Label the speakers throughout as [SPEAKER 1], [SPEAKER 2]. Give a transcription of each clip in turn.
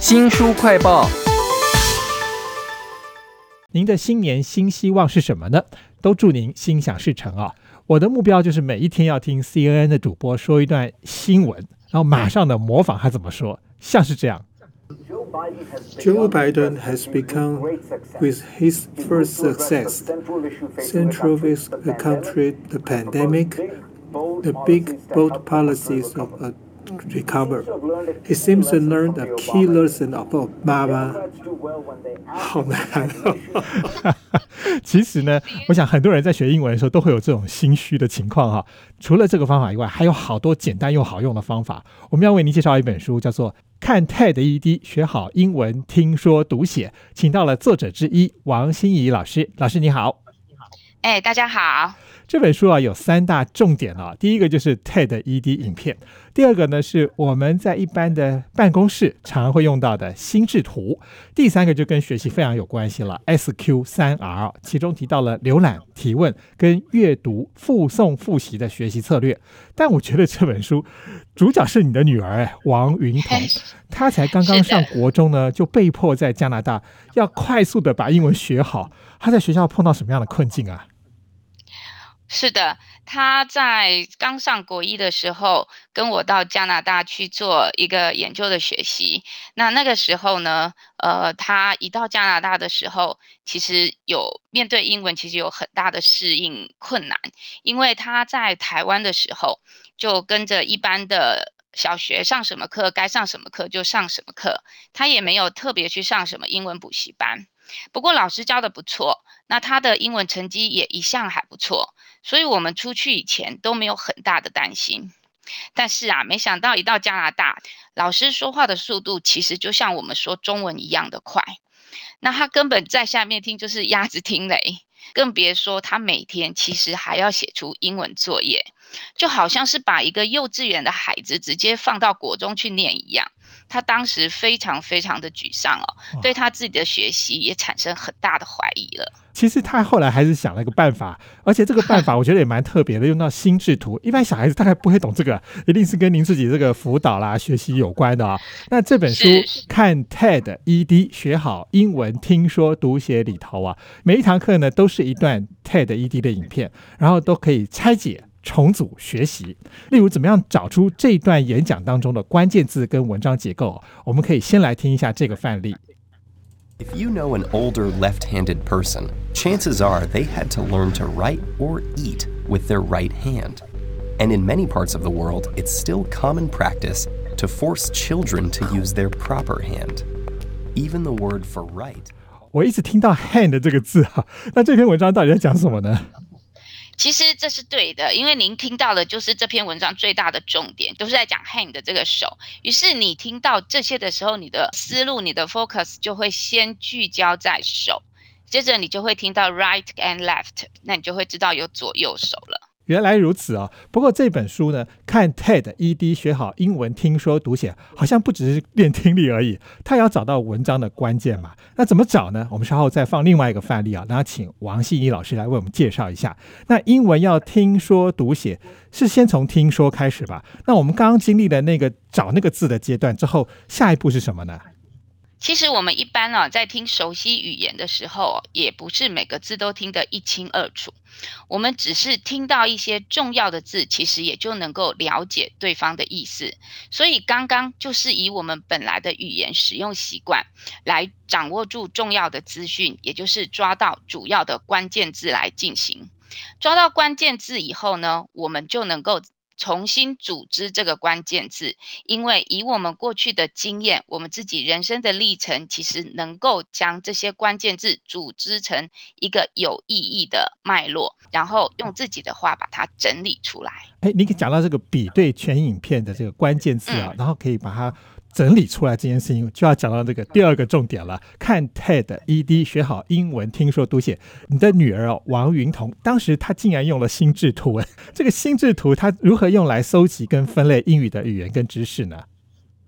[SPEAKER 1] 新书快报。
[SPEAKER 2] 您的新年新希望是什么呢？都祝您心想事成啊！我的目标就是每一天要听 CNN 的主播说一段新闻，然后马上的模仿他怎么说，像是这样。
[SPEAKER 3] Joe Biden has become, with his first success, central with the country, the pandemic, the big, bold policies of a recover. He seems to learn a key lesson about Mama. 好难哦！
[SPEAKER 2] 其实呢，我想很多人在学英文的时候都会有这种心虚的情况哈。除了这个方法以外，还有好多简单又好用的方法。我们要为您介绍一本书，叫做《看 TED ED 学好英文听说读写》，请到了作者之一王心怡老师。老师你好。
[SPEAKER 4] 哎，大家好。
[SPEAKER 2] 这本书啊有三大重点啊，第一个就是 TED ED 影片，第二个呢是我们在一般的办公室常常会用到的心智图，第三个就跟学习非常有关系了，SQ 三 R，其中提到了浏览、提问跟阅读、复诵、复习的学习策略。但我觉得这本书主角是你的女儿哎，王云彤，她才刚刚上国中呢，就被迫在加拿大要快速的把英文学好，她在学校碰到什么样的困境啊？
[SPEAKER 4] 是的，他在刚上国一的时候，跟我到加拿大去做一个研究的学习。那那个时候呢，呃，他一到加拿大的时候，其实有面对英文，其实有很大的适应困难，因为他在台湾的时候，就跟着一般的小学上什么课，该上什么课就上什么课，他也没有特别去上什么英文补习班。不过老师教的不错，那他的英文成绩也一向还不错，所以我们出去以前都没有很大的担心。但是啊，没想到一到加拿大，老师说话的速度其实就像我们说中文一样的快，那他根本在下面听就是鸭子听雷，更别说他每天其实还要写出英文作业，就好像是把一个幼稚园的孩子直接放到国中去念一样。他当时非常非常的沮丧哦，对他自己的学习也产生很大的怀疑了。
[SPEAKER 2] 其实他后来还是想了一个办法，而且这个办法我觉得也蛮特别的，用到心智图。一般小孩子大概不会懂这个，一定是跟您自己这个辅导啦、学习有关的啊、那这本书看 TED ED 学好英文听说读写里头啊，每一堂课呢都是一段 TED ED 的影片，然后都可以拆解。重组学习，例如怎么样找出这一段演讲当中的关键字跟文章结构，我们可以先来听一下这个范例。
[SPEAKER 5] If you know an older left handed person, chances are they had to learn to write or eat with their right hand. And in many parts of the world, it's still common practice to force children to use their proper hand. Even the word for right.
[SPEAKER 2] 我一直听到 hand 这个字哈、啊，那这篇文章到底在讲什么呢？
[SPEAKER 4] 其实这是对的，因为您听到的就是这篇文章最大的重点，都是在讲 hand 的这个手。于是你听到这些的时候，你的思路、你的 focus 就会先聚焦在手，接着你就会听到 right and left，那你就会知道有左右手了。
[SPEAKER 2] 原来如此啊！不过这本书呢，看 TED ED 学好英文听说读写，好像不只是练听力而已，它也要找到文章的关键嘛。那怎么找呢？我们稍后再放另外一个范例啊，然后请王信一老师来为我们介绍一下。那英文要听说读写，是先从听说开始吧？那我们刚刚经历了那个找那个字的阶段之后，下一步是什么呢？
[SPEAKER 4] 其实我们一般啊，在听熟悉语言的时候，也不是每个字都听得一清二楚。我们只是听到一些重要的字，其实也就能够了解对方的意思。所以刚刚就是以我们本来的语言使用习惯来掌握住重要的资讯，也就是抓到主要的关键字来进行。抓到关键字以后呢，我们就能够。重新组织这个关键字，因为以我们过去的经验，我们自己人生的历程，其实能够将这些关键字组织成一个有意义的脉络，然后用自己的话把它整理出来。
[SPEAKER 2] 哎，你讲到这个比对全影片的这个关键字啊，
[SPEAKER 4] 嗯、
[SPEAKER 2] 然后可以把它。整理出来这件事情，就要讲到这个第二个重点了。看 TED ED 学好英文听说读写。你的女儿哦，王云彤，当时她竟然用了心智图。这个心智图它如何用来搜集跟分类英语的语言跟知识呢？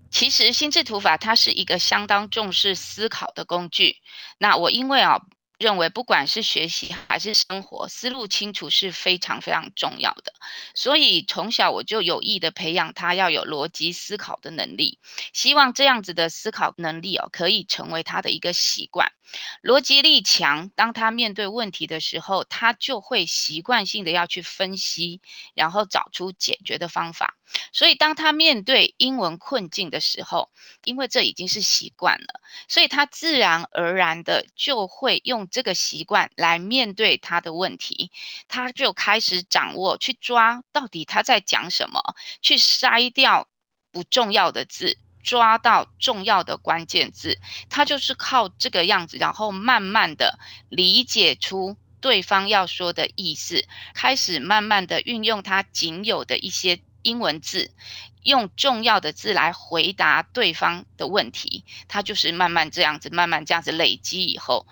[SPEAKER 4] 其实心智图法它是一个相当重视思考的工具。那我因为啊。认为，不管是学习还是生活，思路清楚是非常非常重要的。所以从小我就有意的培养他要有逻辑思考的能力，希望这样子的思考能力哦，可以成为他的一个习惯。逻辑力强，当他面对问题的时候，他就会习惯性的要去分析，然后找出解决的方法。所以当他面对英文困境的时候，因为这已经是习惯了，所以他自然而然的就会用这个习惯来面对他的问题。他就开始掌握去抓到底他在讲什么，去筛掉不重要的字。抓到重要的关键字，他就是靠这个样子，然后慢慢的理解出对方要说的意思，开始慢慢的运用他仅有的一些英文字，用重要的字来回答对方的问题。他就是慢慢这样子，慢慢这样子累积以后，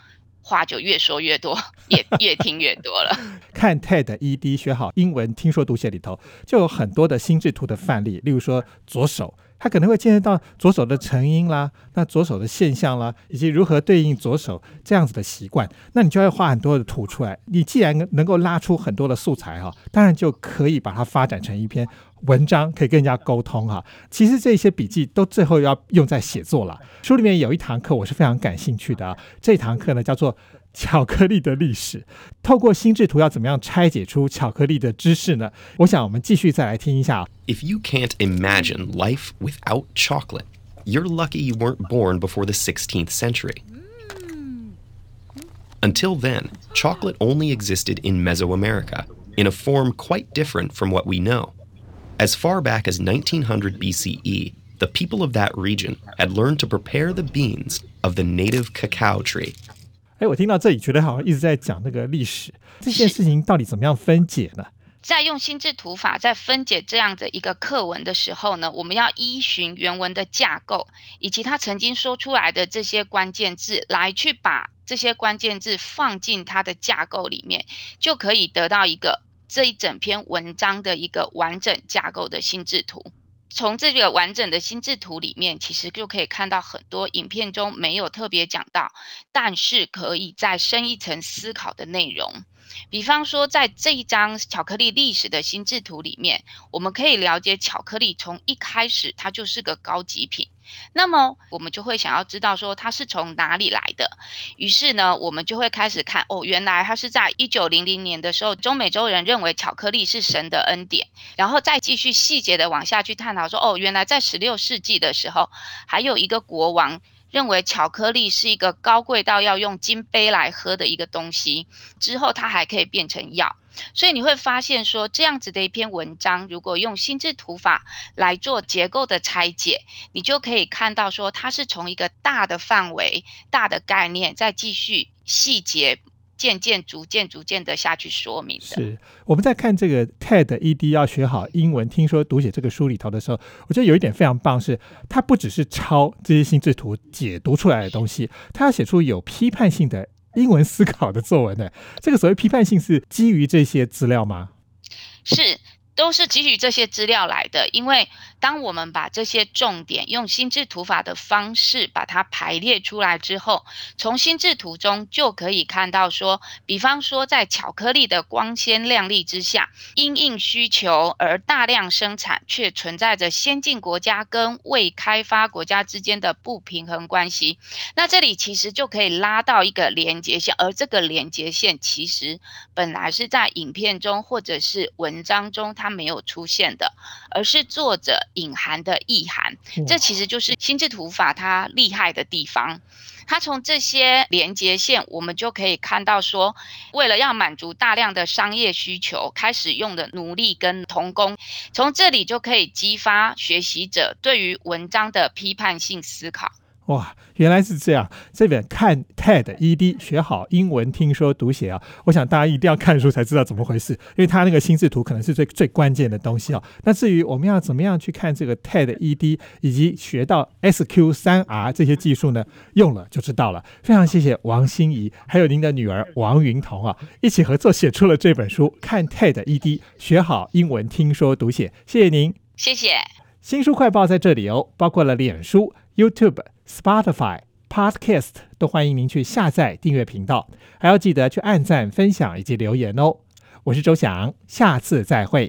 [SPEAKER 4] 话就越说越多，也越听越多了。
[SPEAKER 2] 看 TED ED 学好英文听说读写里头，就有很多的心智图的范例，例如说左手。他可能会见识到左手的成因啦，那左手的现象啦，以及如何对应左手这样子的习惯，那你就要画很多的图出来。你既然能够拉出很多的素材哈，当然就可以把它发展成一篇文章，可以跟人家沟通哈。其实这些笔记都最后要用在写作了。书里面有一堂课我是非常感兴趣的，这堂课呢叫做。巧克力的历史，透过心智图要怎么样拆解出巧克力的知识呢？我想我们继续再来听一下。
[SPEAKER 5] If you can't imagine life without chocolate, you're lucky you weren't born before the 16th century. Until then, chocolate only existed in Mesoamerica, in a form quite different from what we know. As far back as 1900 BCE, the people of that region had learned to prepare the beans of the native cacao tree
[SPEAKER 2] 哎，我听到这里，觉得好像一直在讲那个历史，这件事情到底怎么样分解呢？
[SPEAKER 4] 在用心智图法在分解这样的一个课文的时候呢，我们要依循原文的架构，以及他曾经说出来的这些关键字，来去把这些关键字放进它的架构里面，就可以得到一个这一整篇文章的一个完整架构的心智图。从这个完整的心智图里面，其实就可以看到很多影片中没有特别讲到，但是可以再深一层思考的内容。比方说，在这一张巧克力历史的心智图里面，我们可以了解巧克力从一开始它就是个高级品。那么我们就会想要知道说它是从哪里来的。于是呢，我们就会开始看哦，原来它是在一九零零年的时候，中美洲人认为巧克力是神的恩典，然后再继续细节的往下去探讨说哦，原来在十六世纪的时候，还有一个国王。认为巧克力是一个高贵到要用金杯来喝的一个东西，之后它还可以变成药，所以你会发现说这样子的一篇文章，如果用心智图法来做结构的拆解，你就可以看到说它是从一个大的范围、大的概念，再继续细节。渐渐、逐渐、逐渐的下去说明的。
[SPEAKER 2] 是我们在看这个 TED ED 要学好英文听说读写这个书里头的时候，我觉得有一点非常棒，是它不只是抄这些心智图解读出来的东西，它要写出有批判性的英文思考的作文呢。这个所谓批判性是基于这些资料吗？
[SPEAKER 4] 是。都是基于这些资料来的，因为当我们把这些重点用心智图法的方式把它排列出来之后，从心智图中就可以看到说，比方说在巧克力的光鲜亮丽之下，因应需求而大量生产，却存在着先进国家跟未开发国家之间的不平衡关系。那这里其实就可以拉到一个连接线，而这个连接线其实本来是在影片中或者是文章中它。没有出现的，而是作者隐含的意涵。这其实就是心智图法它厉害的地方。它从这些连接线，我们就可以看到说，为了要满足大量的商业需求，开始用的奴隶跟童工，从这里就可以激发学习者对于文章的批判性思考。
[SPEAKER 2] 哇，原来是这样！这本看 TED ED 学好英文听说读写啊，我想大家一定要看书才知道怎么回事，因为它那个心智图可能是最最关键的东西啊。那至于我们要怎么样去看这个 TED ED，以及学到 SQ 三 R 这些技术呢？用了就知道了。非常谢谢王心怡，还有您的女儿王云彤啊，一起合作写出了这本书《看 TED ED 学好英文听说读写》。谢谢您，
[SPEAKER 4] 谢谢。
[SPEAKER 2] 新书快报在这里哦，包括了脸书、YouTube。Spotify、Podcast 都欢迎您去下载订阅频道，还要记得去按赞、分享以及留言哦。我是周翔，下次再会。